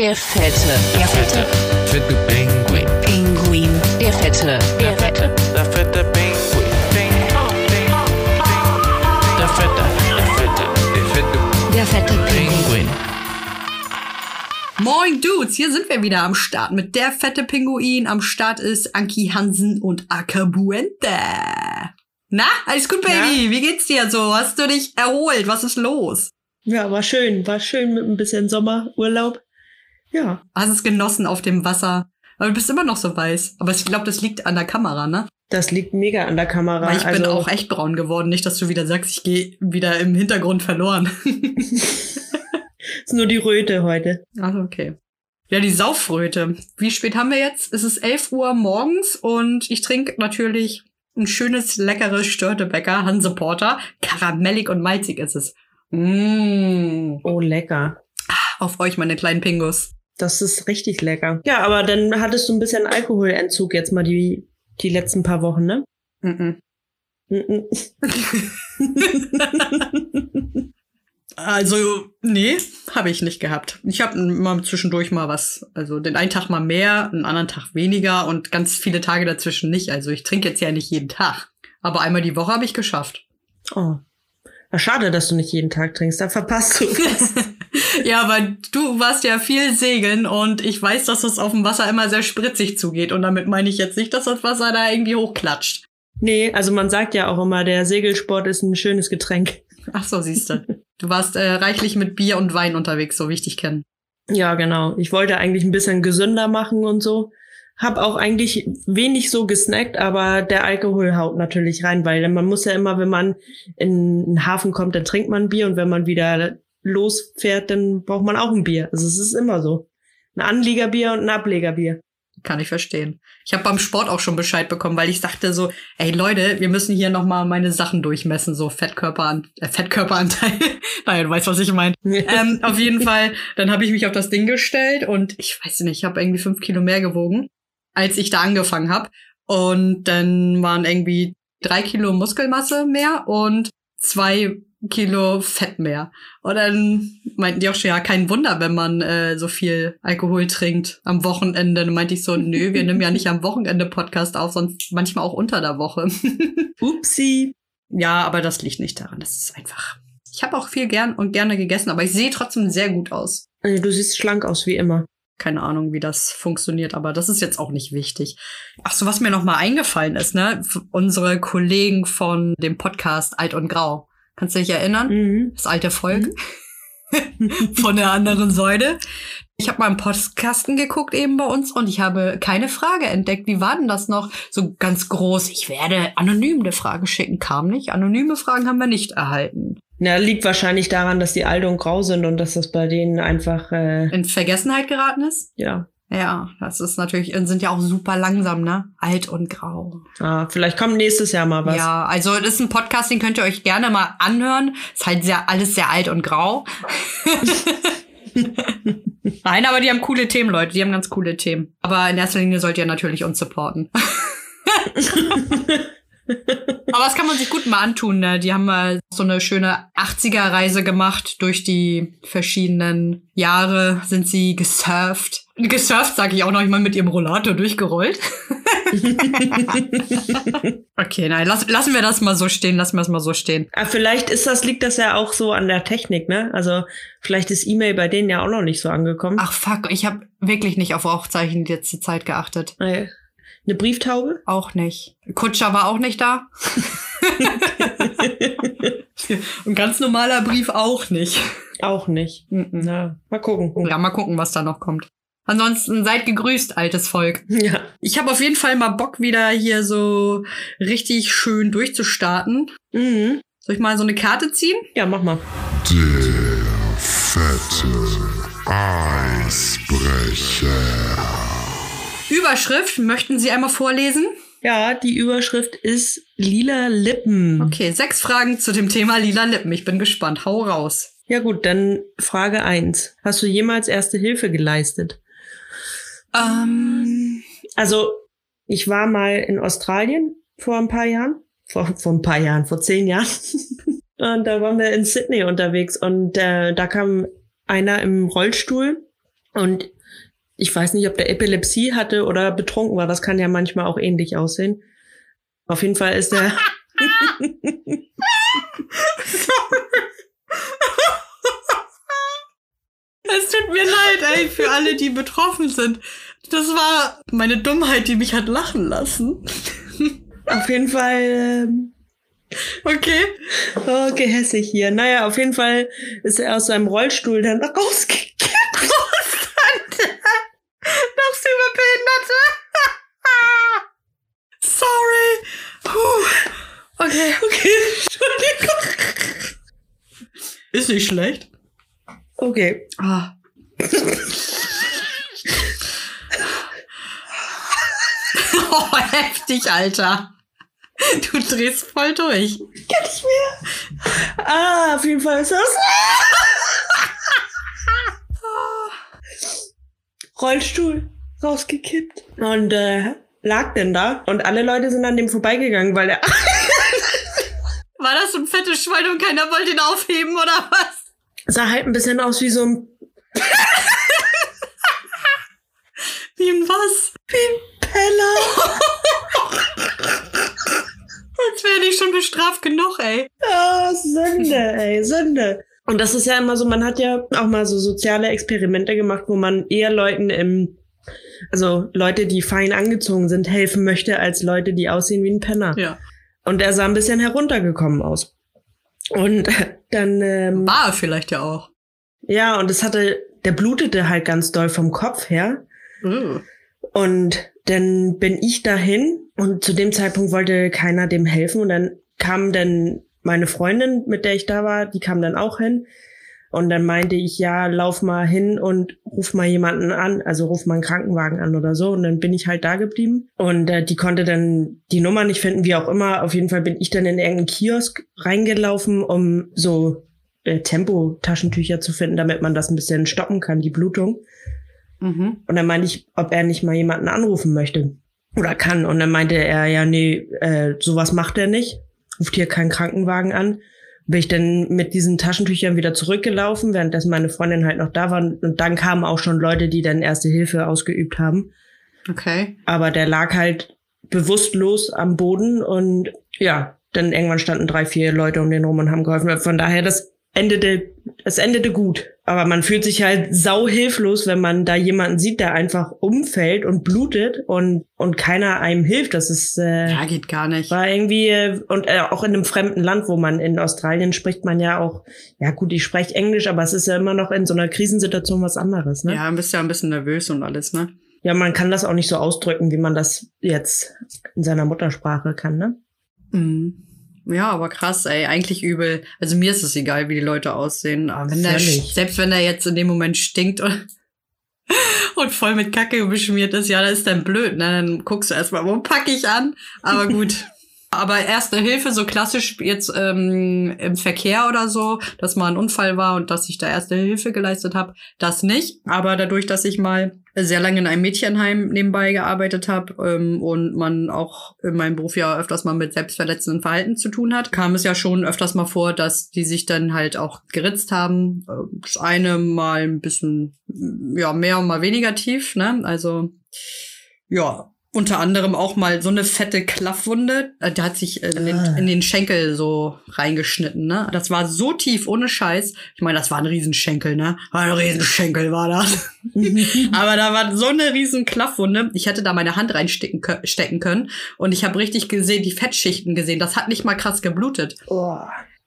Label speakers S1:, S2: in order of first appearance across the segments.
S1: Der Fette. Der Fette.
S2: Fette Pinguin.
S1: Pinguin. Der Fette. Der Fette.
S2: Der fette Pinguin. Der fette, der fette, der fette
S1: Der Fette Pinguin.
S3: Moin Dudes, hier sind wir wieder am Start mit der fette Pinguin. Am Start ist Anki Hansen und Acabuente. Na, alles gut, Baby? Wie geht's dir so? Hast du dich erholt? Was ist los?
S4: Ja, war schön. War schön mit ein bisschen Sommerurlaub. Ja.
S3: Hast es genossen auf dem Wasser? Aber du bist immer noch so weiß. Aber ich glaube, das liegt an der Kamera, ne?
S4: Das liegt mega an der Kamera.
S3: Weil ich
S4: also,
S3: bin auch echt braun geworden. Nicht, dass du wieder sagst, ich gehe wieder im Hintergrund verloren.
S4: ist nur die Röte heute.
S3: Also okay. Ja, die Saufröte. Wie spät haben wir jetzt? Es ist 11 Uhr morgens und ich trinke natürlich ein schönes, leckeres Störtebäcker Hanseporter. Karamellig und malzig ist es. Mmh.
S4: Oh, lecker.
S3: Auf euch, meine kleinen Pingos.
S4: Das ist richtig lecker. Ja, aber dann hattest du ein bisschen Alkoholentzug jetzt mal die, die letzten paar Wochen, ne?
S3: Mhm.
S4: Mhm.
S3: Also, nee, habe ich nicht gehabt. Ich habe mal zwischendurch mal was, also den einen Tag mal mehr, einen anderen Tag weniger und ganz viele Tage dazwischen nicht. Also ich trinke jetzt ja nicht jeden Tag. Aber einmal die Woche habe ich geschafft.
S4: Oh. Schade, dass du nicht jeden Tag trinkst. Da verpasst du was.
S3: Ja, aber du warst ja viel segeln und ich weiß, dass es auf dem Wasser immer sehr spritzig zugeht. Und damit meine ich jetzt nicht, dass das Wasser da irgendwie hochklatscht.
S4: nee, also man sagt ja auch immer, der Segelsport ist ein schönes Getränk.
S3: Ach so, siehst du. Du warst äh, reichlich mit Bier und Wein unterwegs, so wie ich dich kenne.
S4: Ja, genau. Ich wollte eigentlich ein bisschen gesünder machen und so. Hab auch eigentlich wenig so gesnackt, aber der Alkohol haut natürlich rein, weil man muss ja immer, wenn man in den Hafen kommt, dann trinkt man Bier und wenn man wieder losfährt, dann braucht man auch ein Bier. Also es ist immer so. Ein Anliegerbier und ein Ablegerbier.
S3: Kann ich verstehen. Ich habe beim Sport auch schon Bescheid bekommen, weil ich sagte so, ey Leute, wir müssen hier noch mal meine Sachen durchmessen, so Fettkörper, äh, Fettkörperanteil. naja, du weißt, was ich meine. ähm, auf jeden Fall, dann habe ich mich auf das Ding gestellt und ich weiß nicht, ich habe irgendwie fünf Kilo mehr gewogen, als ich da angefangen habe. Und dann waren irgendwie drei Kilo Muskelmasse mehr und zwei Kilo Fett mehr. Und dann meinten die auch schon, ja, kein Wunder, wenn man äh, so viel Alkohol trinkt am Wochenende. Dann meinte ich so, nö, wir nehmen ja nicht am Wochenende Podcast auf, sonst manchmal auch unter der Woche.
S4: Upsi.
S3: ja, aber das liegt nicht daran. Das ist einfach. Ich habe auch viel gern und gerne gegessen, aber ich sehe trotzdem sehr gut aus.
S4: Also du siehst schlank aus wie immer.
S3: Keine Ahnung, wie das funktioniert, aber das ist jetzt auch nicht wichtig. Ach so, was mir noch mal eingefallen ist, ne? Unsere Kollegen von dem Podcast Alt und Grau. Kannst du dich erinnern?
S4: Mhm.
S3: Das alte Volk von der anderen Säule. Ich habe mal im Postkasten geguckt eben bei uns und ich habe keine Frage entdeckt. Wie war denn das noch? So ganz groß. Ich werde anonym eine Frage schicken. Kam nicht. Anonyme Fragen haben wir nicht erhalten.
S4: Na, liegt wahrscheinlich daran, dass die alt und grau sind und dass das bei denen einfach, äh,
S3: In Vergessenheit geraten ist?
S4: ja.
S3: Ja, das ist natürlich, sind ja auch super langsam, ne? Alt und grau.
S4: Ah, vielleicht kommt nächstes Jahr mal was.
S3: Ja, also das ist ein Podcast, den könnt ihr euch gerne mal anhören. Ist halt sehr, alles sehr alt und grau. Nein, aber die haben coole Themen, Leute. Die haben ganz coole Themen. Aber in erster Linie sollt ihr natürlich uns supporten. aber das kann man sich gut mal antun. Ne? Die haben mal so eine schöne 80er-Reise gemacht. Durch die verschiedenen Jahre sind sie gesurft. Gesurft, sage ich auch noch, ich mal mit ihrem Rollator durchgerollt. okay, nein, lass, lassen wir das mal so stehen, lassen wir es mal so stehen.
S4: Ah, vielleicht ist das, liegt das ja auch so an der Technik, ne? Also vielleicht ist E-Mail bei denen ja auch noch nicht so angekommen.
S3: Ach fuck, ich habe wirklich nicht auf Rauchzeichen jetzt die Zeit geachtet.
S4: Äh, Eine Brieftaube?
S3: Auch nicht. Kutscher war auch nicht da. Ein ganz normaler Brief auch nicht.
S4: Auch nicht. Na, mal gucken.
S3: Ja, mal gucken, was da noch kommt. Ansonsten seid gegrüßt, altes Volk.
S4: Ja.
S3: Ich habe auf jeden Fall mal Bock, wieder hier so richtig schön durchzustarten.
S4: Mhm.
S3: Soll ich mal so eine Karte ziehen?
S4: Ja, mach mal.
S5: Fette Eisbrecher.
S3: Überschrift, möchten Sie einmal vorlesen?
S4: Ja, die Überschrift ist Lila Lippen.
S3: Okay, sechs Fragen zu dem Thema lila Lippen. Ich bin gespannt. Hau raus.
S4: Ja gut, dann Frage eins: Hast du jemals Erste Hilfe geleistet?
S3: Ähm,
S4: Also, ich war mal in Australien vor ein paar Jahren. Vor, vor ein paar Jahren, vor zehn Jahren. und da waren wir in Sydney unterwegs und äh, da kam einer im Rollstuhl Und ich weiß nicht, ob der Epilepsie hatte oder betrunken war. Das kann ja manchmal auch ähnlich aussehen. Auf jeden Fall ist er.
S3: Es tut mir leid, ey, für alle, die betroffen sind. Das war meine Dummheit, die mich hat lachen lassen.
S4: auf jeden Fall. Ähm,
S3: Okay.
S4: oh, gehässig hier. Naja, auf jeden Fall ist er aus seinem Rollstuhl dann rausgekippt.
S3: Noch super Behinderte. Sorry. Puh. Okay.
S4: Okay, Entschuldigung.
S3: Ist nicht schlecht.
S4: Okay.
S3: Ah. oh, heftig, Alter. Du drehst voll durch.
S4: Kann ich mehr. Ah, auf jeden Fall ist das. Rollstuhl rausgekippt. Und äh, lag denn da. Und alle Leute sind an dem vorbeigegangen, weil er.
S3: War das so ein fettes Schwein und keiner wollte ihn aufheben oder was?
S4: sah halt ein bisschen aus wie so ein
S3: Wie ein was?
S4: Peller.
S3: Als wäre ich schon bestraft genug, ey.
S4: Ah, Sünde, ey, Sünde. Und das ist ja immer so, man hat ja auch mal so soziale Experimente gemacht, wo man eher Leuten im, also Leute, die fein angezogen sind, helfen möchte, als Leute, die aussehen wie ein Penner.
S3: Ja.
S4: Und er sah ein bisschen heruntergekommen aus. Und dann, ähm,
S3: War er vielleicht ja auch.
S4: ja, und es hatte, der blutete halt ganz doll vom Kopf her.
S3: Uh.
S4: Und dann bin ich dahin und zu dem Zeitpunkt wollte keiner dem helfen und dann kam dann meine Freundin, mit der ich da war, die kam dann auch hin und dann meinte ich, ja, lauf mal hin und ruf mal jemanden an, also ruf mal einen Krankenwagen an oder so und dann bin ich halt da geblieben und äh, die konnte dann die Nummer nicht finden, wie auch immer. Auf jeden Fall bin ich dann in irgendeinen Kiosk reingelaufen, um so äh, Tempo-Taschentücher zu finden, damit man das ein bisschen stoppen kann, die Blutung.
S3: Mhm.
S4: Und dann meinte ich, ob er nicht mal jemanden anrufen möchte oder kann. Und dann meinte er, ja, nee, äh, sowas macht er nicht. Ruft hier keinen Krankenwagen an. Bin ich dann mit diesen Taschentüchern wieder zurückgelaufen, währenddessen meine Freundin halt noch da war. Und dann kamen auch schon Leute, die dann erste Hilfe ausgeübt haben.
S3: Okay.
S4: Aber der lag halt bewusstlos am Boden und ja, dann irgendwann standen drei, vier Leute um den rum und haben geholfen. Von daher, das endete, es endete gut. Aber man fühlt sich halt sau hilflos, wenn man da jemanden sieht, der einfach umfällt und blutet und, und keiner einem hilft. Das ist, äh,
S3: Ja, geht gar nicht.
S4: war irgendwie, äh, und äh, auch in einem fremden Land, wo man in Australien spricht man ja auch, ja gut, ich spreche Englisch, aber es ist ja immer noch in so einer Krisensituation was anderes, ne?
S3: Ja, du bist ja ein bisschen nervös und alles, ne?
S4: Ja, man kann das auch nicht so ausdrücken, wie man das jetzt in seiner Muttersprache kann, ne?
S3: Mhm. Ja, aber krass, ey, eigentlich übel. Also mir ist es egal, wie die Leute aussehen. Aber wenn der, selbst wenn der jetzt in dem Moment stinkt und, und voll mit Kacke beschmiert ist, ja, das ist dann blöd, ne? Dann guckst du erstmal, wo packe ich an? Aber gut. Aber erste Hilfe, so klassisch jetzt ähm, im Verkehr oder so, dass mal ein Unfall war und dass ich da erste Hilfe geleistet habe, das nicht. Aber dadurch, dass ich mal sehr lange in einem Mädchenheim nebenbei gearbeitet habe ähm, und man auch in meinem Beruf ja öfters mal mit selbstverletzenden Verhalten zu tun hat, kam es ja schon öfters mal vor, dass die sich dann halt auch geritzt haben. Äh, Das eine mal ein bisschen ja mehr und mal weniger tief, ne? Also ja, unter anderem auch mal so eine fette Klaffwunde. Äh, Der hat sich in den,
S4: Ah.
S3: in den Schenkel so reingeschnitten, ne? Das war so tief, ohne Scheiß. Ich meine, das war ein Riesenschenkel, ne? Ein Riesenschenkel war das. Aber da war so eine riesen Klaffwunde. Ich hätte da meine Hand reinstecken stecken können. Und ich habe richtig gesehen, die Fettschichten gesehen. Das hat nicht mal krass geblutet.
S4: Oh.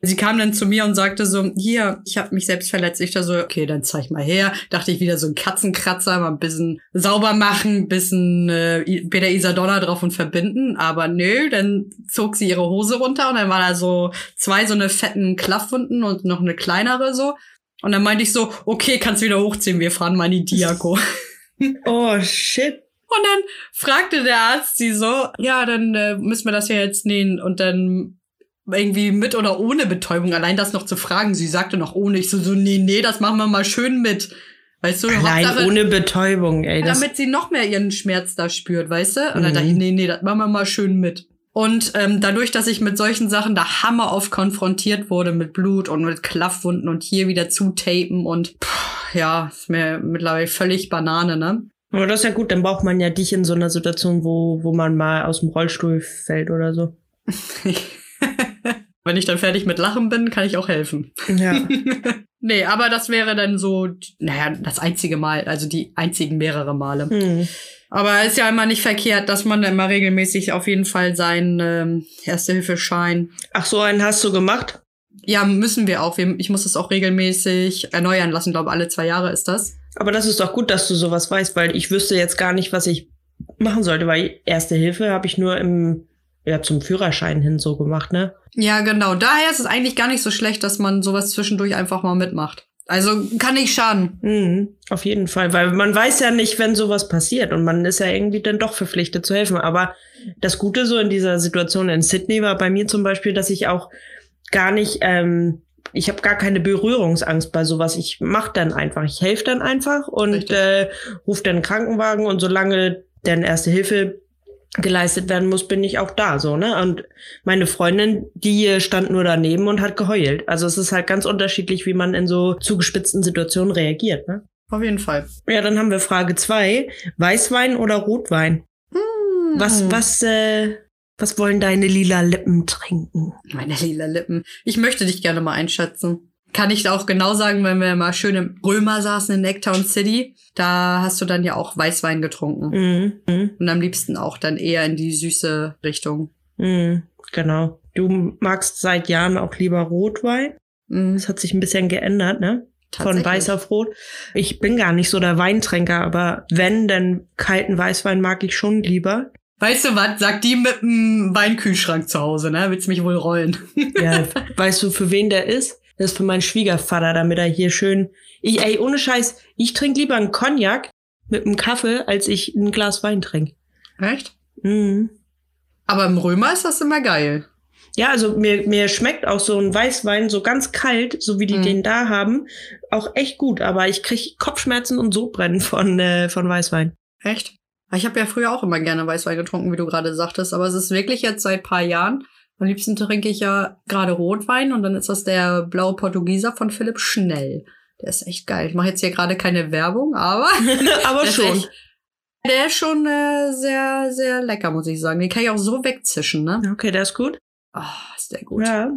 S3: Sie kam dann zu mir und sagte so, hier, ich habe mich selbst verletzt. Ich da so, okay, dann zeig mal her. Dachte ich wieder so ein Katzenkratzer, mal ein bisschen sauber machen, ein bisschen äh, Peter Isadonna drauf und verbinden. Aber nö, dann zog sie ihre Hose runter und dann waren da so zwei so eine fetten Klaffwunden und noch eine kleinere so. Und dann meinte ich so, okay, kannst wieder hochziehen, wir fahren mal in die Diako.
S4: oh, shit.
S3: Und dann fragte der Arzt sie so, ja, dann äh, müssen wir das ja jetzt nähen. Und dann irgendwie mit oder ohne Betäubung, allein das noch zu fragen. Sie sagte noch ohne. Ich so, so nee, nee, das machen wir mal schön mit. Weißt du,
S4: Allein
S3: Hauptsache,
S4: ohne Betäubung, ey.
S3: Damit sie noch mehr ihren Schmerz da spürt, weißt du? Und dann
S4: Mhm.
S3: dachte ich, nee, nee, das machen wir mal schön mit. Und ähm, dadurch, dass ich mit solchen Sachen da hammer oft konfrontiert wurde mit Blut und mit Klaffwunden und hier wieder zutapen und pff, ja, ist mir mittlerweile völlig Banane, ne?
S4: Aber das ist ja gut, dann braucht man ja dich in so einer Situation, wo, wo man mal aus dem Rollstuhl fällt oder so.
S3: Wenn ich dann fertig mit Lachen bin, kann ich auch helfen.
S4: Ja.
S3: nee, aber das wäre dann so, naja, das einzige Mal, also die einzigen mehrere Male.
S4: Hm.
S3: Aber ist ja immer nicht verkehrt, dass man immer regelmäßig auf jeden Fall seinen ähm, Erste-Hilfe-Schein.
S4: Ach so, einen hast du gemacht?
S3: Ja, müssen wir auch. Ich muss das auch regelmäßig erneuern lassen. glaube alle zwei Jahre ist das.
S4: Aber das ist doch gut, dass du sowas weißt, weil ich wüsste jetzt gar nicht, was ich machen sollte, weil Erste Hilfe habe ich nur im, ja, zum Führerschein hin so gemacht, ne?
S3: Ja, genau. Daher ist es eigentlich gar nicht so schlecht, dass man sowas zwischendurch einfach mal mitmacht. Also kann nicht schaden.
S4: Mhm, auf jeden Fall, weil man weiß ja nicht, wenn sowas passiert und man ist ja irgendwie dann doch verpflichtet zu helfen. Aber das Gute so in dieser Situation in Sydney war bei mir zum Beispiel, dass ich auch gar nicht, ähm, ich habe gar keine Berührungsangst bei sowas. Ich mache dann einfach, ich helfe dann einfach und äh, rufe dann einen Krankenwagen und solange dann Erste Hilfe geleistet werden muss, bin ich auch da, so, ne? Und meine Freundin, die stand nur daneben und hat geheult. Also es ist halt ganz unterschiedlich, wie man in so zugespitzten Situationen reagiert, ne?
S3: Auf jeden Fall.
S4: Ja, dann haben wir Frage zwei: Weißwein oder Rotwein?
S3: Hm.
S4: Was, was, äh, was wollen deine lila Lippen trinken?
S3: Meine lila Lippen. Ich möchte dich gerne mal einschätzen. Kann ich auch genau sagen, wenn wir mal schön im Römer saßen in Necktown City, da hast du dann ja auch Weißwein getrunken.
S4: Mhm. Mhm.
S3: Und am liebsten auch dann eher in die süße Richtung.
S4: Mhm. Genau. Du magst seit Jahren auch lieber Rotwein.
S3: Mhm.
S4: Das hat sich ein bisschen geändert, ne? Von weiß auf rot. Ich bin gar nicht so der Weintrinker, aber wenn, dann kalten Weißwein mag ich schon lieber.
S3: Weißt du was? Sag die mit dem Weinkühlschrank zu Hause, ne? Willst mich wohl rollen.
S4: Ja, weißt du, für wen der ist? Das ist für meinen Schwiegervater, damit er hier schön. Ich, ey, ohne Scheiß, ich trinke lieber einen Cognac mit einem Kaffee, als ich ein Glas Wein trinke.
S3: Echt?
S4: Mhm.
S3: Aber im Römer ist das immer geil.
S4: Ja, also mir, mir schmeckt auch so ein Weißwein so ganz kalt, so wie die
S3: Mhm.
S4: den da haben, auch echt gut. Aber ich krieg Kopfschmerzen und Sodbrennen von, äh, von Weißwein.
S3: Echt? Ich habe ja früher auch immer gerne Weißwein getrunken, wie du gerade sagtest, aber es ist wirklich jetzt seit paar Jahren. Am liebsten trinke ich ja gerade Rotwein und dann ist das der blaue Portugieser von Philipp Schnell. Der ist echt geil. Ich mache jetzt hier gerade keine Werbung, aber
S4: Aber schon.
S3: echt- der ist schon äh, sehr, sehr lecker, muss ich sagen. Den kann ich auch so wegzischen, ne?
S4: Okay, der ist gut.
S3: Ah, ist der gut.
S4: Ja.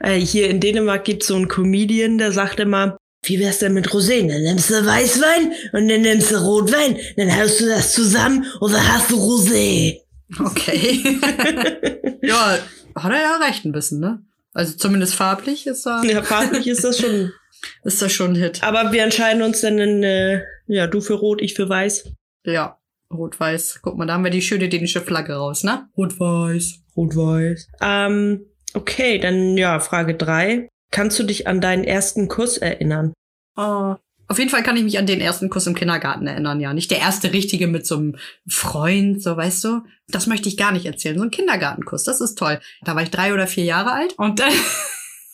S4: Äh, hier in Dänemark gibt's so einen Comedian, der sagt immer, wie wär's denn mit Rosé? Dann nimmst du Weißwein und dann nimmst du Rotwein, dann haust du das zusammen und dann hast du Rosé.
S3: Okay. ja, hat er ja recht ein bisschen, ne? Also zumindest farblich ist da,
S4: Ja, farblich ist das schon.
S3: ist das schon ein Hit.
S4: Aber wir entscheiden uns dann in, äh, ja, du für Rot, ich für Weiß.
S3: Ja, rot-weiß. Guck mal, da haben wir die schöne dänische Flagge raus, ne? Rot-weiß.
S4: Rot-Weiß. Ähm, okay, dann ja, Frage drei. Kannst du dich an deinen ersten Kuss erinnern?
S3: Oh. Auf jeden Fall kann ich mich an den ersten Kuss im Kindergarten erinnern, ja. Nicht der erste richtige mit so einem Freund, so weißt du. Das möchte ich gar nicht erzählen. So ein Kindergartenkuss, das ist toll. Da war ich drei oder vier Jahre alt und dann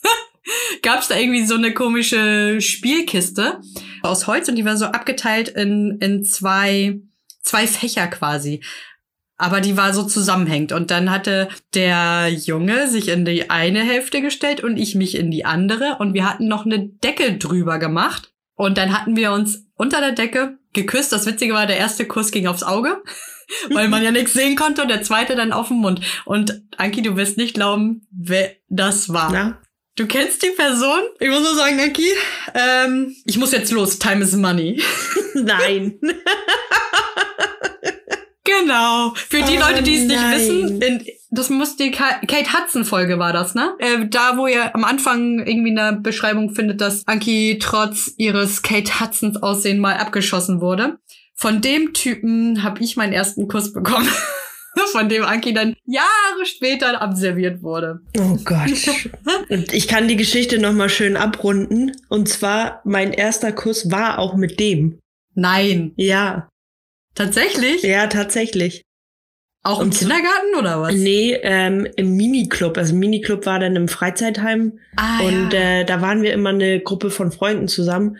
S3: gab's da irgendwie so eine komische Spielkiste aus Holz und die war so abgeteilt in, in zwei, zwei Fächer quasi. Aber die war so zusammenhängend. Und dann hatte der Junge sich in die eine Hälfte gestellt und ich mich in die andere. Und wir hatten noch eine Decke drüber gemacht. Und dann hatten wir uns unter der Decke geküsst. Das Witzige war, der erste Kuss ging aufs Auge, weil man ja nichts sehen konnte. Und der zweite dann auf den Mund. Und Anki, du wirst nicht glauben, wer das war.
S4: Na?
S3: Du kennst die Person? Ich muss nur sagen, Anki, ähm, ich muss jetzt los. Time is money.
S4: Nein.
S3: Genau. Für die
S4: Oh
S3: Leute, die es nicht
S4: nein.
S3: wissen, in, das muss die Ka Kate Hudson Folge war das, ne? Äh, da, wo ihr am Anfang irgendwie in der Beschreibung findet, dass Anki trotz ihres Kate Hudsons Aussehen mal abgeschossen wurde. Von dem Typen habe ich meinen ersten Kuss bekommen. Von dem Anki dann Jahre später abserviert wurde.
S4: Oh Gott. Und ich kann die Geschichte noch mal schön abrunden. Und zwar, mein erster Kuss war auch mit dem.
S3: Nein.
S4: Ja,
S3: Tatsächlich?
S4: ja, tatsächlich.
S3: Auch im
S4: Und
S3: Kindergarten oder was?
S4: Nee, ähm, im Miniclub. Also Miniclub war dann im Freizeitheim
S3: Ah,
S4: und
S3: ja.
S4: äh, da waren wir immer eine Gruppe von Freunden zusammen,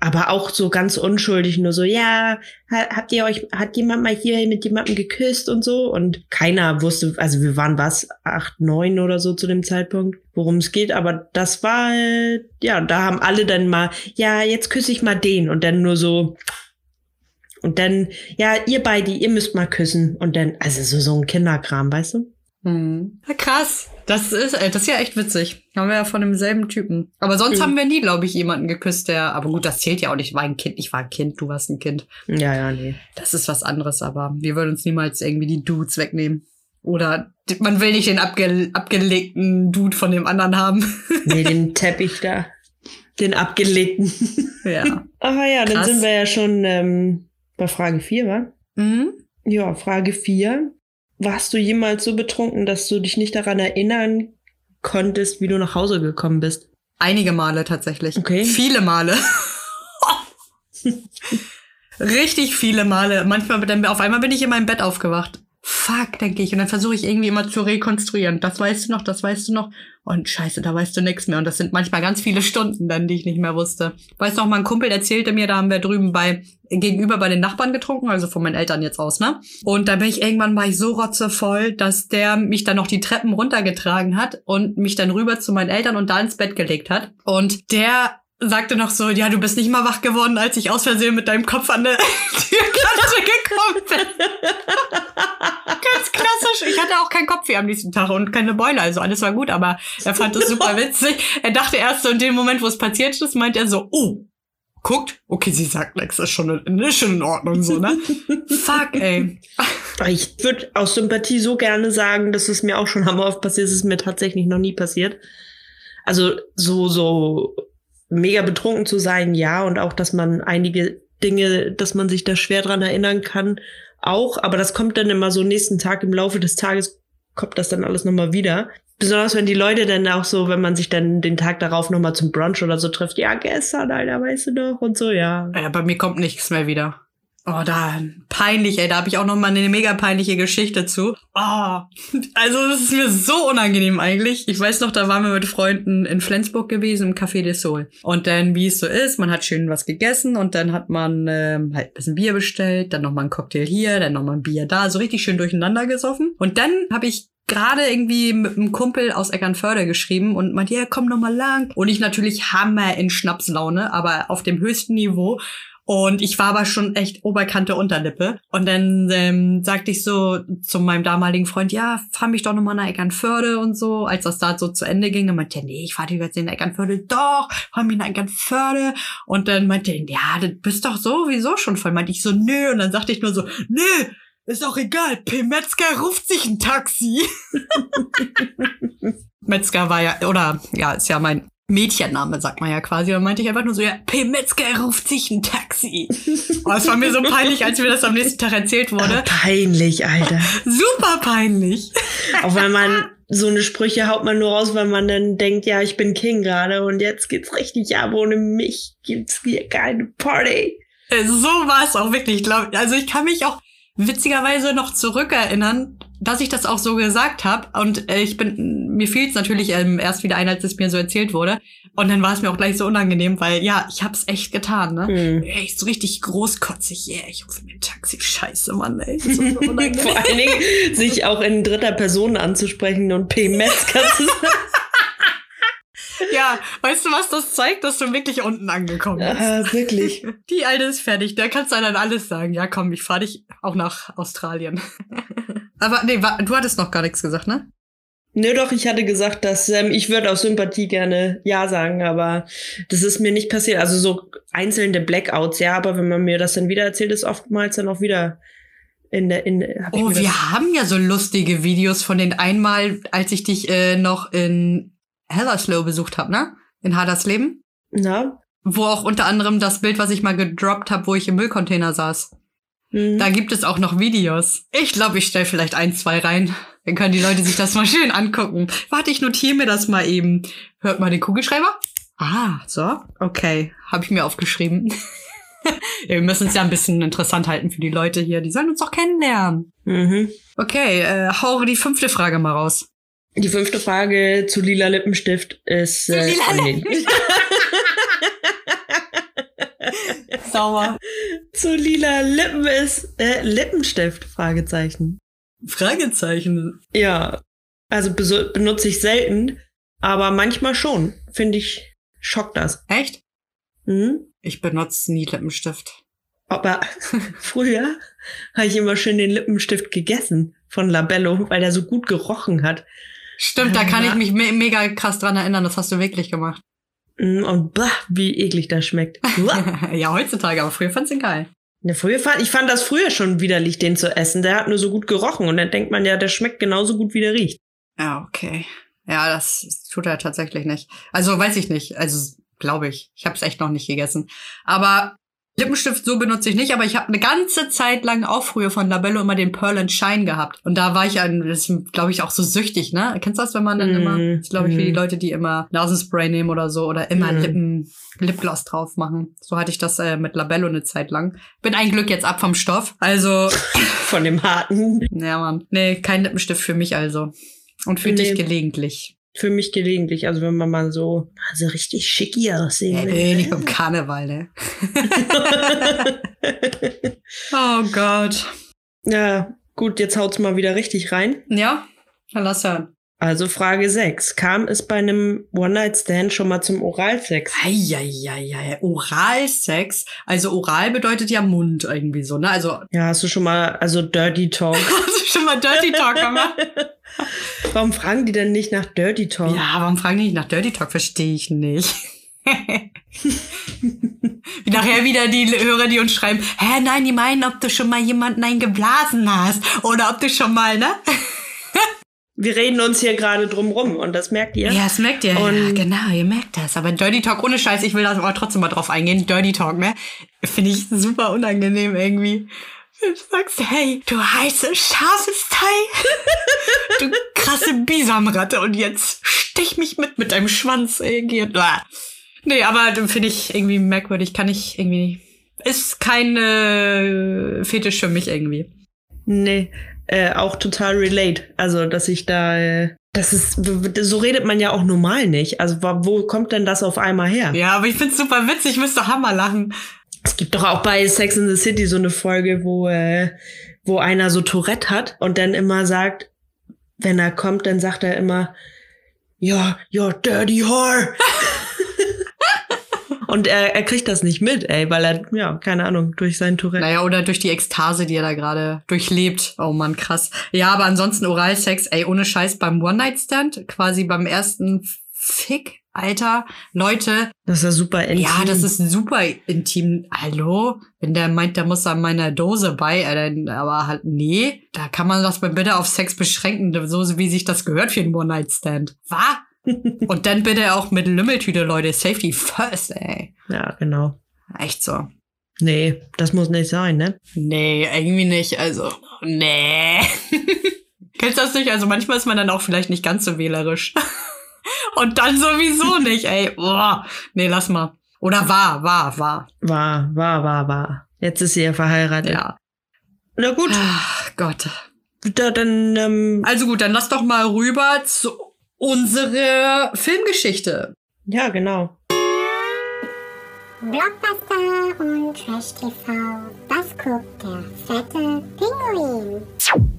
S4: aber auch so ganz unschuldig, nur so, ja, ha- habt ihr euch, hat jemand mal hier mit jemandem geküsst und so? Und keiner wusste, also wir waren was, acht, neun oder so zu dem Zeitpunkt, worum es geht, aber das war, äh, ja, da haben alle dann mal, ja, jetzt küsse ich mal den und dann nur so, und dann, ja, ihr beide, ihr müsst mal küssen. Und dann, also so, so ein Kinderkram, weißt du?
S3: Hm. Ja, krass. Das ist, äh, das ist ja echt witzig. Haben wir ja von demselben Typen. Aber sonst
S4: Mhm.
S3: haben wir nie, glaube ich, jemanden geküsst, der. Aber gut, das zählt ja auch nicht. Ich war ein Kind, ich war ein Kind, du warst ein Kind.
S4: Ja, ja, nee.
S3: Das ist was anderes, aber wir würden uns niemals irgendwie die Dudes wegnehmen. Oder man will nicht den abge abgelegten Dude von dem anderen haben.
S4: Nee, den Teppich da. Den abgelegten.
S3: ja.
S4: Aber ja, dann
S3: Krass.
S4: sind wir ja schon ähm, bei Frage 4, wa?
S3: Mhm.
S4: Ja, Frage 4. Warst du jemals so betrunken, dass du dich nicht daran erinnern konntest, wie du nach Hause gekommen bist?
S3: Einige Male tatsächlich.
S4: Okay.
S3: Viele Male. Richtig viele Male. Manchmal dann auf einmal bin ich in meinem Bett aufgewacht. Fuck, denke ich. Und dann versuche ich irgendwie immer zu rekonstruieren. Das weißt du noch, das weißt du noch. Und scheiße, da weißt du nichts mehr. Und das sind manchmal ganz viele Stunden dann, die ich nicht mehr wusste. Weißt du noch, mein Kumpel erzählte mir, da haben wir drüben bei, gegenüber bei den Nachbarn getrunken, also von meinen Eltern jetzt aus, ne? Und da bin ich irgendwann ich so rotzevoll, dass der mich dann noch die Treppen runtergetragen hat und mich dann rüber zu meinen Eltern und da ins Bett gelegt hat. Und der sagte noch so, ja, du bist nicht mal wach geworden, als ich aus Versehen mit deinem Kopf an der Türkante gekommen bin. Ganz klassisch. Ich hatte auch keinen Kopfweh am nächsten Tag und keine Beule, also alles war gut, aber er fand das super witzig. Er dachte erst so in dem Moment, wo es passiert ist, meint er so, oh, guckt, okay, sie sagt nichts, ist schon in, ist schon in Ordnung so, ne? Fuck, ey.
S4: Ich würde aus Sympathie so gerne sagen, dass es mir auch schon hammer oft passiert ist, es ist mir tatsächlich noch nie passiert. Also so, so mega betrunken zu sein, ja, und auch, dass man einige Dinge, dass man sich da schwer dran erinnern kann, auch, aber das kommt dann immer so nächsten Tag im Laufe des Tages, kommt das dann alles nochmal wieder. Besonders wenn die Leute dann auch so, wenn man sich dann den Tag darauf nochmal zum Brunch oder so trifft, ja, gestern, Alter, weißt du doch, und so, ja.
S3: Ja, bei mir kommt nichts mehr wieder. Oh, da peinlich, ey. Da habe ich auch noch mal eine mega peinliche Geschichte zu. Oh, also das ist mir so unangenehm eigentlich. Ich weiß noch, da waren wir mit Freunden in Flensburg gewesen im Café des Sol. Und dann, wie es so ist, man hat schön was gegessen und dann hat man ähm, halt ein bisschen Bier bestellt, dann noch mal ein Cocktail hier, dann noch mal ein Bier da, so richtig schön durcheinander gesoffen. Und dann habe ich gerade irgendwie mit einem Kumpel aus Eckernförde geschrieben und meinte, ja, komm noch mal lang. Und ich natürlich Hammer in Schnapslaune, aber auf dem höchsten Niveau. Und ich war aber schon echt Oberkante Unterlippe. Und dann ähm, sagte ich so zu meinem damaligen Freund, ja, fahr mich doch nochmal nach Eckernförde und so. Als das da so zu Ende ging, dann meinte er, nee, ich fahre dich jetzt in Eckernförde. Doch, fahr mich nach Eckernförde. Und dann meinte er, ja, du bist doch sowieso schon voll. Meinte ich so, nö. Und dann sagte ich nur so, nö, ist doch egal. P. Metzger ruft sich ein Taxi. Metzger war ja, oder ja, ist ja mein Mädchenname, sagt man ja quasi. Da meinte ich einfach nur so, ja, P. Metzger ruft sich ein Taxi. Oh, es war mir so peinlich, als mir das am nächsten Tag erzählt wurde.
S4: Peinlich, Alter.
S3: Super peinlich.
S4: Auch wenn man so eine Sprüche haut man nur raus, weil man dann denkt, ja, ich bin King gerade und jetzt geht's richtig ab. Ohne mich gibt's hier keine Party.
S3: Äh, So war es auch wirklich, glaub, Also ich kann mich auch witzigerweise noch zurückerinnern, dass ich das auch so gesagt habe. Und äh, ich bin, mir fiel es natürlich ähm, erst wieder ein, als es mir so erzählt wurde. Und dann war es mir auch gleich so unangenehm, weil ja, ich hab's echt getan, ne?
S4: Hm.
S3: Echt so richtig großkotzig, yeah, ich rufe mir ein Taxi, scheiße, Mann, ey. So unangenehm.
S4: Vor allen Dingen sich auch in dritter Person anzusprechen und P. Metzger zu sagen.
S3: ja, weißt du, was das zeigt, dass du wirklich unten angekommen bist?
S4: Ah, wirklich.
S3: Die Alte ist fertig, der kannst du dann alles sagen. Ja, komm, ich fahr dich auch nach Australien. Aber nee, du hattest noch gar nichts gesagt, ne?
S4: Nö, doch, ich hatte gesagt, dass ähm, ich würde aus Sympathie gerne Ja sagen, aber das ist mir nicht passiert. Also so einzelne Blackouts, ja, aber wenn man mir das dann wieder erzählt, ist oftmals dann auch wieder in der in hab
S3: Oh, wir haben ja so lustige Videos von den einmal, als ich dich äh, noch in Hellerslow besucht habe, ne? In Hadersleben.
S4: Na?
S3: Wo auch unter anderem das Bild, was ich mal gedroppt habe, wo ich im Müllcontainer saß.
S4: Mhm.
S3: Da gibt es auch noch Videos. Ich glaube, ich stelle vielleicht ein, zwei rein. Dann können die Leute sich das mal schön angucken. Warte, ich notiere mir das mal eben. Hört mal den Kugelschreiber? Ah, so. Okay, habe ich mir aufgeschrieben. Wir müssen es ja ein bisschen interessant halten für die Leute hier. Die sollen uns doch kennenlernen.
S4: Mhm.
S3: Okay, äh, hau die fünfte Frage mal raus.
S4: Die fünfte Frage zu lila Lippenstift ist. Äh,
S3: lila
S4: oh, nee.
S3: Sauber.
S4: zu lila Lippen ist äh, Lippenstift? Fragezeichen.
S3: Fragezeichen.
S4: Ja, also benutze ich selten, aber manchmal schon. Finde ich, schockt das.
S3: Echt?
S4: Mhm.
S3: Ich benutze nie Lippenstift.
S4: Aber früher habe ich immer schön den Lippenstift gegessen von Labello, weil der so gut gerochen hat.
S3: Stimmt, da kann ich mich me mega krass dran erinnern. Das hast du wirklich gemacht.
S4: Mm, Und bah, wie eklig das schmeckt.
S3: Ja, heutzutage, aber früher fand's ihn geil.
S4: Ja, früher fand, ich fand das früher schon widerlich, den zu essen. Der hat nur so gut gerochen und dann denkt man ja, der schmeckt genauso gut, wie der riecht.
S3: Ja, okay. Ja, das tut er tatsächlich nicht. Also weiß ich nicht. Also glaube ich. Ich habe es echt noch nicht gegessen. Aber Lippenstift so benutze ich nicht, aber ich habe eine ganze Zeit lang auch früher von Labello immer den Pearl and Shine gehabt. Und da war ich ein, das glaube ich auch so süchtig, ne? Kennst du das, wenn man dann
S4: Mm,
S3: immer, das glaube ich für die
S4: mm.
S3: Leute, die immer Nasenspray nehmen oder so oder immer
S4: Mm.
S3: Lippen, Lipgloss drauf machen. So hatte ich das äh, mit Labello eine Zeit lang. Bin ein Glück jetzt ab vom Stoff. Also,
S4: Von dem harten.
S3: ja man. Nee, kein Lippenstift für mich also. Und für
S4: Nee.
S3: dich gelegentlich.
S4: Für mich gelegentlich. Also wenn man mal so, also richtig schicki aussehen will.
S3: nee, nicht beim Karneval, ne? Oh Gott.
S4: ja, gut, jetzt haut's mal wieder richtig rein.
S3: Ja, dann lass hören.
S4: Also Frage 6. Kam es bei einem One-Night-Stand schon mal zum Oralsex?
S3: Eieieiei, Oralsex. Also oral bedeutet ja Mund irgendwie so, ne? Also
S4: Ja, hast du schon mal, also Dirty Talk.
S3: hast du schon mal Dirty Talk gemacht?
S4: Warum fragen die denn nicht nach Dirty Talk?
S3: ja, warum fragen die nicht nach Dirty Talk? Verstehe ich nicht. Wie nachher wieder die Hörer, die uns schreiben, hä, nein, die meinen, ob du schon mal jemanden eingeblasen hast. Oder ob du schon mal, ne?
S4: Wir reden uns hier gerade drum rum und das merkt ihr.
S3: Ja, das merkt ihr. ja,
S4: Und-
S3: genau, ihr merkt das. Aber Dirty Talk, ohne Scheiß, ich will da aber trotzdem mal drauf eingehen. Dirty Talk, ne? Finde ich super unangenehm irgendwie. Du sagst, hey, du heiße scharfes Teil. du krasse Bisamratte und jetzt stich mich mit mit deinem Schwanz irgendwie. Nee, aber finde ich irgendwie merkwürdig. Kann ich irgendwie nicht. Ist kein äh, Fetisch für mich irgendwie.
S4: Nee, äh, auch total relate. Also, dass ich da, äh, das ist, so redet man ja auch normal nicht. Also, wo kommt denn das auf einmal her?
S3: Ja, aber ich find's super witzig. Ich müsste Hammer lachen.
S4: Es gibt doch auch bei Sex in the City so eine Folge, wo, äh, wo einer so Tourette hat und dann immer sagt, wenn er kommt, dann sagt er immer, ja, you're dirty whore. und er, er kriegt das nicht mit, ey, weil er, ja, keine Ahnung, durch sein Tourette.
S3: Naja, oder durch die Ekstase, die er da gerade durchlebt. Oh Mann, krass. Ja, aber ansonsten Oralsex, ey, ohne Scheiß beim One-Night-Stand, quasi beim ersten Fick, Alter, Leute,
S4: Das ist ja super intim.
S3: ja, das ist super intim. Hallo? Wenn der meint, der muss an meiner Dose bei, äh, dann, aber halt, nee, da kann man das bitte auf Sex beschränken, so wie sich das gehört für einen One-Night-Stand. Was? Und dann bitte auch mit Lümmeltüte, Leute. Safety first, ey.
S4: Ja, genau.
S3: Echt so.
S4: Nee, das muss nicht sein, ne?
S3: Nee, irgendwie nicht. Also, nee. Kennst du das nicht? Also manchmal ist man dann auch vielleicht nicht ganz so wählerisch. Und dann sowieso nicht, ey. Boah. Nee, lass mal. Oder war, war, war.
S4: War, war, war, war. Jetzt ist sie ja verheiratet.
S3: Ja.
S4: Na gut,
S3: Ach Gott.
S4: da, dann, ähm,
S3: Also gut, dann lass doch mal rüber zu unserer Filmgeschichte.
S4: ja, genau.
S5: Blockbuster und Trash TV. Was guckt der fette Pinguin?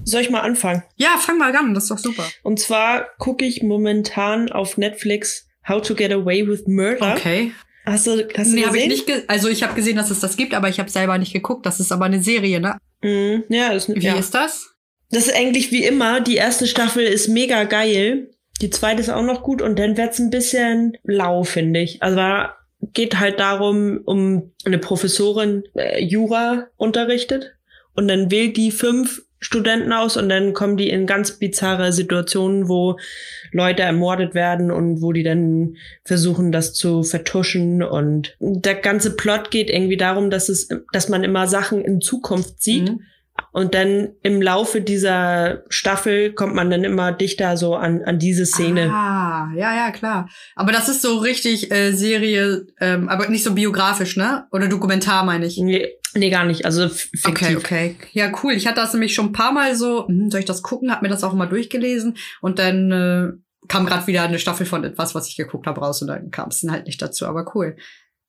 S4: Soll ich mal anfangen?
S3: Ja, fang mal an, das ist doch super.
S4: Und zwar gucke ich momentan auf Netflix How to Get Away with Murder.
S3: Okay.
S4: Hast du, hast du
S3: Nee, habe ich nicht ge also ich habe gesehen, dass es das gibt, aber ich habe selber nicht geguckt. Das ist aber eine Serie, ne?
S4: Mhm, ja, ist,
S3: Wie
S4: ja.
S3: ist das?
S4: das ist eigentlich wie immer. Die erste Staffel ist mega geil. Die zweite ist auch noch gut und dann wird's ein bisschen lau, finde ich. Also da geht halt darum, um eine Professorin äh, Jura unterrichtet. Und dann wählt die fünf Studenten aus und dann kommen die in ganz bizarre Situationen, wo Leute ermordet werden und wo die dann versuchen, das zu vertuschen. Und der ganze Plot geht irgendwie darum, dass es, dass man immer Sachen in Zukunft sieht,
S3: Mhm.
S4: Und dann im Laufe dieser Staffel kommt man dann immer dichter so an, an diese Szene.
S3: Ah, ja, ja, klar. Aber das ist so richtig äh, Serie, ähm, aber nicht so biografisch, ne? Oder Dokumentar, meine ich.
S4: Nee, nee, gar nicht. Also fiktiv.
S3: Okay, okay. Ja, cool. Ich hatte das nämlich schon ein paar Mal so, hm, soll ich das gucken? Hab mir das auch mal durchgelesen und dann äh, kam gerade wieder eine Staffel von etwas, was ich geguckt habe, raus und dann kam es dann halt nicht dazu. Aber cool.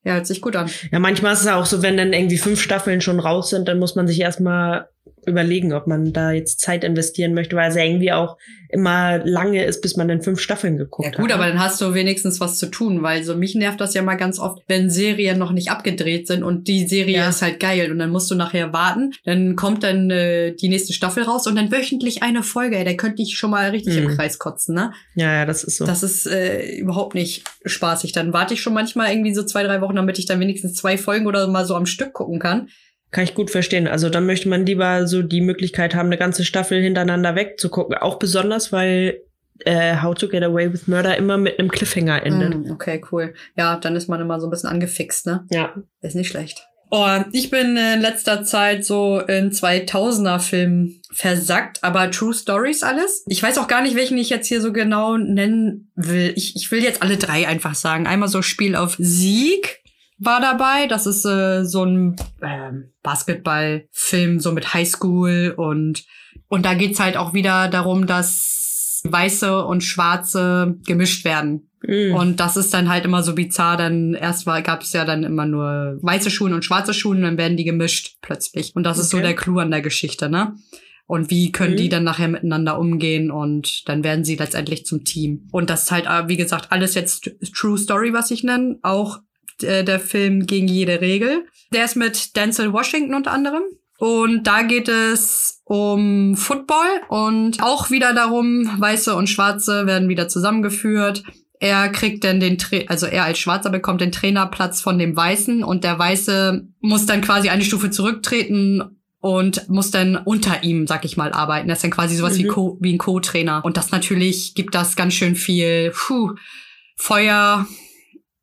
S3: Ja, hört sich gut an.
S4: Ja, manchmal ist es auch so, wenn dann irgendwie fünf Staffeln schon raus sind, dann muss man sich erstmal überlegen, ob man da jetzt Zeit investieren möchte, weil es ja irgendwie auch immer lange ist, bis man dann fünf Staffeln geguckt
S3: Ja
S4: hat.
S3: gut,
S4: ne?
S3: aber dann hast du wenigstens was zu tun, weil so mich nervt das ja mal ganz oft, wenn Serien noch nicht abgedreht sind und die Serie
S4: Ja.
S3: ist halt geil und dann musst du nachher warten, dann kommt dann äh, die nächste Staffel raus und dann wöchentlich eine Folge, ey, da könnte ich schon mal richtig im
S4: Mhm.
S3: Kreis kotzen, ne?
S4: Ja, ja, das ist so.
S3: Das ist äh, überhaupt nicht spaßig. Dann warte ich schon manchmal irgendwie so zwei, drei Wochen, damit ich dann wenigstens zwei Folgen oder mal so am Stück gucken kann.
S4: Kann ich gut verstehen. Also dann möchte man lieber so die Möglichkeit haben, eine ganze Staffel hintereinander wegzugucken. Auch besonders, weil äh, How to Get Away with Murder immer mit einem Cliffhanger endet.
S3: Mm, okay, cool. Ja, dann ist man immer so ein bisschen angefixt, ne?
S4: Ja.
S3: Ist nicht schlecht. Oh, ich bin in letzter Zeit so in 2000er Filmen versackt, aber True Stories alles. Ich weiß auch gar nicht, welchen ich jetzt hier so genau nennen will. Ich, ich will jetzt alle drei einfach sagen. Einmal so Spiel auf Sieg war dabei. Das ist äh, so ein ähm, Basketballfilm so mit Highschool und und da geht's halt auch wieder darum, dass Weiße und Schwarze gemischt werden.
S4: Mm.
S3: Und das ist dann halt immer so bizarr. Dann erst war, gab es ja dann immer nur weiße Schuhe und schwarze Schuhe und dann werden die gemischt plötzlich. Und das ist so
S4: Okay.
S3: der Clou an der Geschichte, ne? Und wie können
S4: Mhm.
S3: die dann nachher miteinander umgehen und dann werden sie letztendlich zum Team. Und das ist halt, äh, wie gesagt, alles jetzt True Story, was ich nenne. Auch äh, der Film gegen jede Regel. Der ist mit Denzel Washington unter anderem. Und da geht es um Football und auch wieder darum, Weiße und Schwarze werden wieder zusammengeführt. Er kriegt dann den, Tra also er als Schwarzer bekommt den Trainerplatz von dem Weißen und der Weiße muss dann quasi eine Stufe zurücktreten und muss dann unter ihm, sag ich mal, arbeiten. Das ist dann quasi sowas wie,
S4: Mhm.
S3: Co wie ein Co-Trainer. Und das natürlich gibt das ganz schön viel puh, Feuer.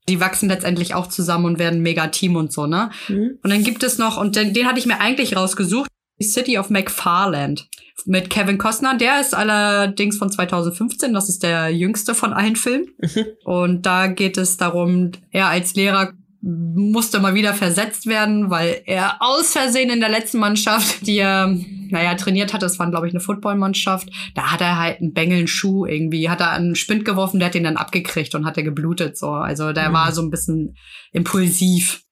S3: Die wachsen letztendlich auch zusammen und werden mega Team und so, ne?
S4: Mhm.
S3: Und dann gibt es noch, und den, den hatte ich mir eigentlich rausgesucht, die City of McFarland mit Kevin Costner. Der ist allerdings von 2015, das ist der jüngste von allen Filmen.
S4: Mhm.
S3: Und da geht es darum, er als Lehrer musste mal wieder versetzt werden, weil er aus Versehen in der letzten Mannschaft, die er, naja, trainiert hat, das war, glaube ich, eine Footballmannschaft, da hat er halt einen Bengel, einen Schuh irgendwie, hat er einen Spind geworfen, der hat den dann abgekriegt und hat er geblutet, so. Also der
S4: Mhm.
S3: war so ein bisschen impulsiv.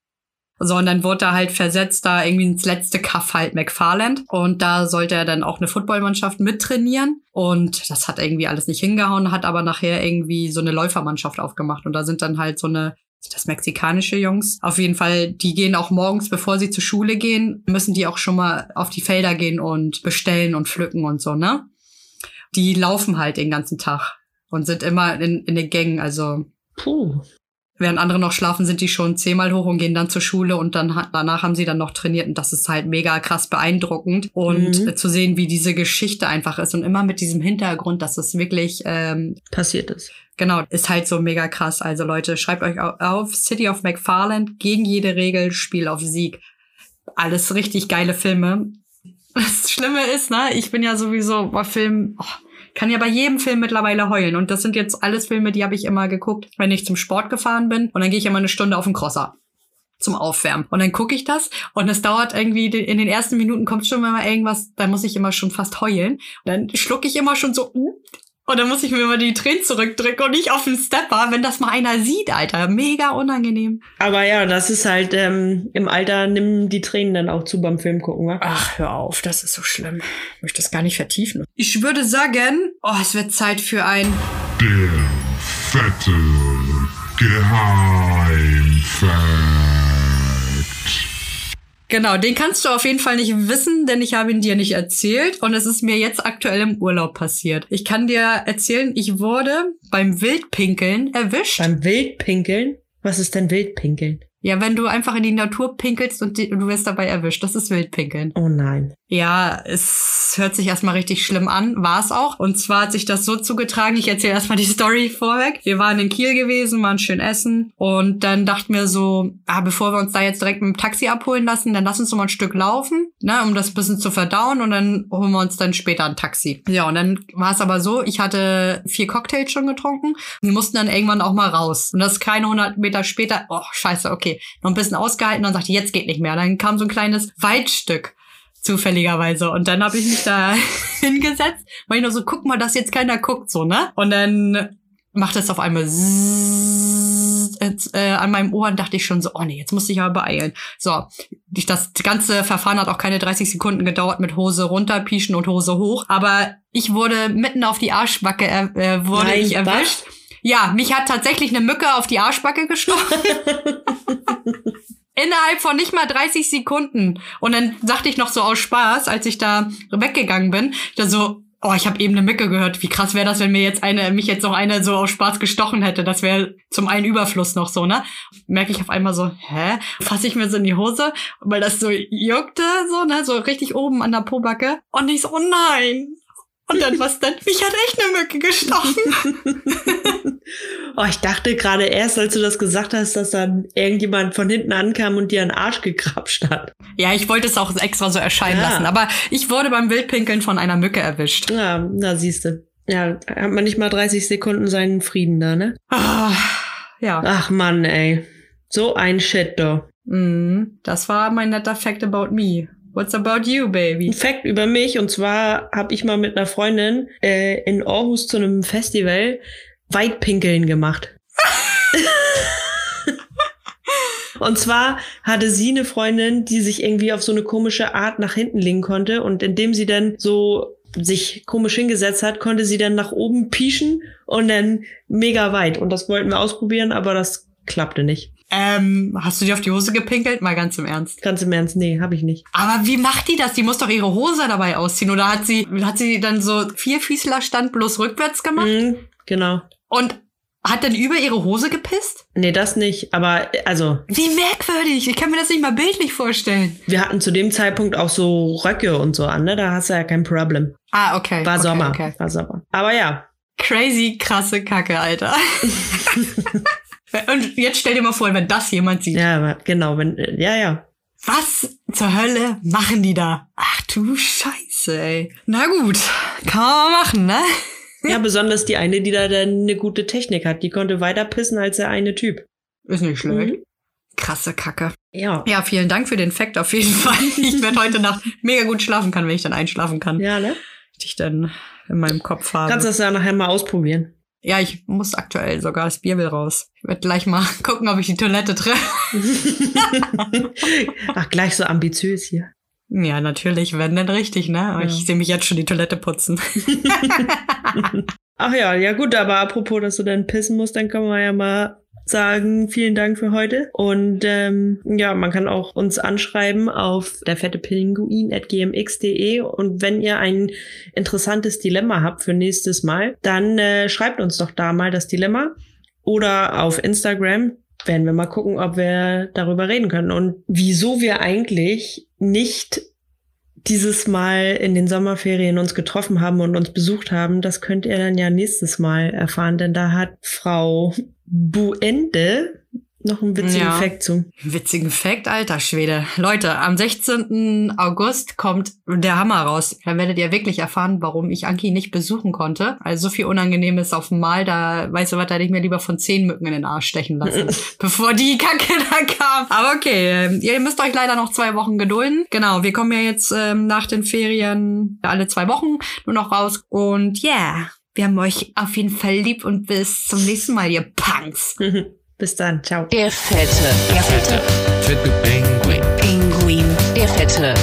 S3: So, und dann wurde er halt versetzt da irgendwie ins letzte Kaff halt McFarland. Und da sollte er dann auch eine Footballmannschaft mittrainieren. Und das hat irgendwie alles nicht hingehauen, hat aber nachher irgendwie so eine Läufermannschaft aufgemacht. Und da sind dann halt so eine, das mexikanische Jungs? Auf jeden Fall, die gehen auch morgens, bevor sie zur Schule gehen, müssen die auch schon mal auf die Felder gehen und bestellen und pflücken und so, ne? Die laufen halt den ganzen Tag und sind immer in, in den Gängen, also
S4: Puh.
S3: Während andere noch schlafen, sind die schon zehnmal hoch und gehen dann zur Schule und dann danach haben sie dann noch trainiert und das ist halt mega krass beeindruckend und
S4: Mhm.
S3: zu sehen, wie diese Geschichte einfach ist und immer mit diesem Hintergrund, dass es wirklich ähm,
S4: Passiert ist.
S3: genau ist halt so mega krass. Also Leute, schreibt euch au- auf City of McFarland gegen jede Regel Spiel auf Sieg. Alles richtig geile Filme. Das Schlimme ist, ne, ich bin ja sowieso bei Filmen, oh, kann ja bei jedem Film mittlerweile heulen. Und das sind jetzt alles Filme, die habe ich immer geguckt, wenn ich zum Sport gefahren bin. Und dann gehe ich immer eine Stunde auf den Crosser zum Aufwärmen. Und dann gucke ich das und es dauert irgendwie, in den ersten Minuten kommt schon mal irgendwas, da muss ich immer schon fast heulen. Und dann schlucke ich immer schon so, uh, und dann muss ich mir immer die Tränen zurückdrücken und nicht auf den Stepper, wenn das mal einer sieht, Alter. Mega unangenehm.
S4: Aber ja, das ist halt, ähm, im Alter nimm die Tränen dann auch zu beim Film gucken, wa?
S3: Ach, hör auf, das ist so schlimm. Ich möchte das gar nicht vertiefen. Ich würde sagen, oh, es wird Zeit für ein
S6: Der fette Geheimfakt.
S3: Genau, den kannst du auf jeden Fall nicht wissen, denn ich habe ihn dir nicht erzählt und es ist mir jetzt aktuell im Urlaub passiert. Ich kann dir erzählen, ich wurde beim Wildpinkeln erwischt.
S4: Beim Wildpinkeln? Was ist denn Wildpinkeln?
S3: Ja, wenn du einfach in die Natur pinkelst und die, du wirst dabei erwischt. Das ist Wildpinkeln.
S4: Oh nein.
S3: Ja, es hört sich erstmal richtig schlimm an, war es auch. Und zwar hat sich das so zugetragen, ich erzähle erstmal die Story vorweg. Wir waren in Kiel gewesen, waren schön essen und dann dachten wir so, ah, bevor wir uns da jetzt direkt mit dem Taxi abholen lassen, dann lass uns noch mal ein Stück laufen, ne, um das ein bisschen zu verdauen und dann holen wir uns dann später ein Taxi. Ja, und dann war es aber so, ich hatte vier Cocktails schon getrunken. Wir mussten dann irgendwann auch mal raus. Und das keine 100 Meter später, oh, scheiße, okay, noch ein bisschen ausgehalten und sagte, jetzt geht nicht mehr. Dann kam so ein kleines Waldstück zufälligerweise. Und dann habe ich mich da hingesetzt, weil ich nur so, guck mal, dass jetzt keiner guckt, so, ne? Und dann macht es auf einmal äh, an meinem Ohr und dachte ich schon so, oh nee, jetzt muss ich aber beeilen. So, ich, das ganze Verfahren hat auch keine 30 Sekunden gedauert mit Hose runter, Pieschen und Hose hoch. Aber ich wurde mitten auf die Arschbacke äh, äh, wurde
S4: Nein,
S3: ich erwischt. Ja, mich hat tatsächlich eine Mücke auf die Arschbacke gestochen. Innerhalb von nicht mal 30 Sekunden. Und dann sagte ich noch so aus Spaß, als ich da weggegangen bin, da so, oh, ich habe eben eine Mücke gehört. Wie krass wäre das, wenn mir jetzt eine, mich jetzt noch eine so aus Spaß gestochen hätte. Das wäre zum einen Überfluss noch so, ne? Merke ich auf einmal so, hä? Fasse ich mir so in die Hose, weil das so juckte, so, ne? So richtig oben an der Pobacke. Und ich so, oh nein. Und dann was denn? Mich hat echt eine Mücke gestochen.
S4: Oh, ich dachte gerade erst, als du das gesagt hast, dass dann irgendjemand von hinten ankam und dir einen Arsch gekrapscht hat.
S3: Ja, ich wollte es auch extra so erscheinen
S4: Ja.
S3: lassen. Aber ich wurde beim Wildpinkeln von einer Mücke erwischt.
S4: Ja, na siehste. Ja, hat man nicht mal 30 Sekunden seinen Frieden da, ne?
S3: Ah, ja.
S4: Ach Mann, ey. So ein Shit, doch.
S3: Mm, das war mein netter Fact about me. What's about you,
S4: Ein
S3: baby?
S4: Fact über mich, und zwar habe ich mal mit einer Freundin äh, in Aarhus zu einem Festival Weitpinkeln gemacht. und zwar hatte sie eine Freundin, die sich irgendwie auf so eine komische Art nach hinten legen konnte und indem sie dann so sich komisch hingesetzt hat, konnte sie dann nach oben pieschen und dann mega weit. Und das wollten wir ausprobieren, aber das klappte nicht.
S3: Ähm, hast du dir auf die Hose gepinkelt? Mal ganz im Ernst.
S4: Ganz im Ernst, nee, habe ich nicht.
S3: Aber wie macht die das? Die muss doch ihre Hose dabei ausziehen. Oder hat sie, hat sie dann so Vierfüßlerstand bloß rückwärts gemacht?
S4: Mhm, genau.
S3: Und hat dann über ihre Hose gepisst?
S4: Nee, das nicht. Aber also,
S3: Wie merkwürdig. Ich kann mir das nicht mal bildlich vorstellen.
S4: wir hatten zu dem Zeitpunkt auch so Röcke und so an, ne? Da hast du ja kein Problem.
S3: Ah, okay.
S4: War
S3: okay,
S4: Sommer.
S3: Okay.
S4: War Sommer. Aber ja.
S3: Crazy, krasse Kacke, Alter. Und jetzt stell dir mal vor, wenn das jemand sieht.
S4: Ja, genau, wenn, ja, ja.
S3: Was zur Hölle machen die da? Ach du Scheiße, ey. Na gut, kann man mal machen, ne?
S4: Ja, besonders die eine, die da dann eine gute Technik hat. Die konnte weiter pissen als der eine Typ.
S3: Ist nicht schlecht.
S4: Mhm.
S3: Krasse Kacke.
S4: Ja.
S3: Ja, vielen Dank für den Fact auf jeden Fall. Ich werde heute Nacht mega gut schlafen können, wenn ich dann einschlafen kann.
S4: Ja, ne?
S3: Die ich dann in meinem Kopf habe.
S4: Kannst das ja nachher mal ausprobieren.
S3: Ja, ich muss aktuell sogar das Bier will raus. Ich werde gleich mal gucken, ob ich die Toilette treffe.
S4: Ach, gleich so ambitiös hier.
S3: Ja, natürlich, wenn denn richtig, ne? Aber
S4: Ja.
S3: Ich sehe mich jetzt schon die Toilette putzen.
S4: Ach ja, ja gut, aber apropos, dass du dann pissen musst, dann können wir ja mal sagen, vielen Dank für heute. Und ähm, ja, man kann auch uns anschreiben auf der fette gmx.de und wenn ihr ein interessantes Dilemma habt für nächstes Mal, dann äh, schreibt uns doch da mal das Dilemma. Oder auf Instagram werden wir mal gucken, ob wir darüber reden können. Und wieso wir eigentlich nicht dieses Mal in den Sommerferien uns getroffen haben und uns besucht haben, das könnt ihr dann ja nächstes Mal erfahren, denn da hat Frau Buende noch einen witzigen
S3: Ja.
S4: Fact zu.
S3: Witzigen Fact, alter Schwede. Leute, am 16. August kommt der Hammer raus. Da werdet ihr wirklich erfahren, warum ich Anki nicht besuchen konnte. Also so viel Unangenehmes auf dem Mal, da weißt du was, da hätte ich mir lieber von zehn Mücken in den Arsch stechen lassen, bevor die Kacke da kam. Aber okay, ähm, ihr müsst euch leider noch zwei Wochen gedulden. Genau, wir kommen ja jetzt ähm, nach den Ferien alle zwei Wochen nur noch raus. Und yeah, wir haben euch auf jeden Fall lieb und bis zum nächsten Mal, ihr Punks.
S4: Bis dann, ciao.
S1: Der Fette. Der Fette.
S2: Fette Pinguin.
S1: Pinguin. Der Fette.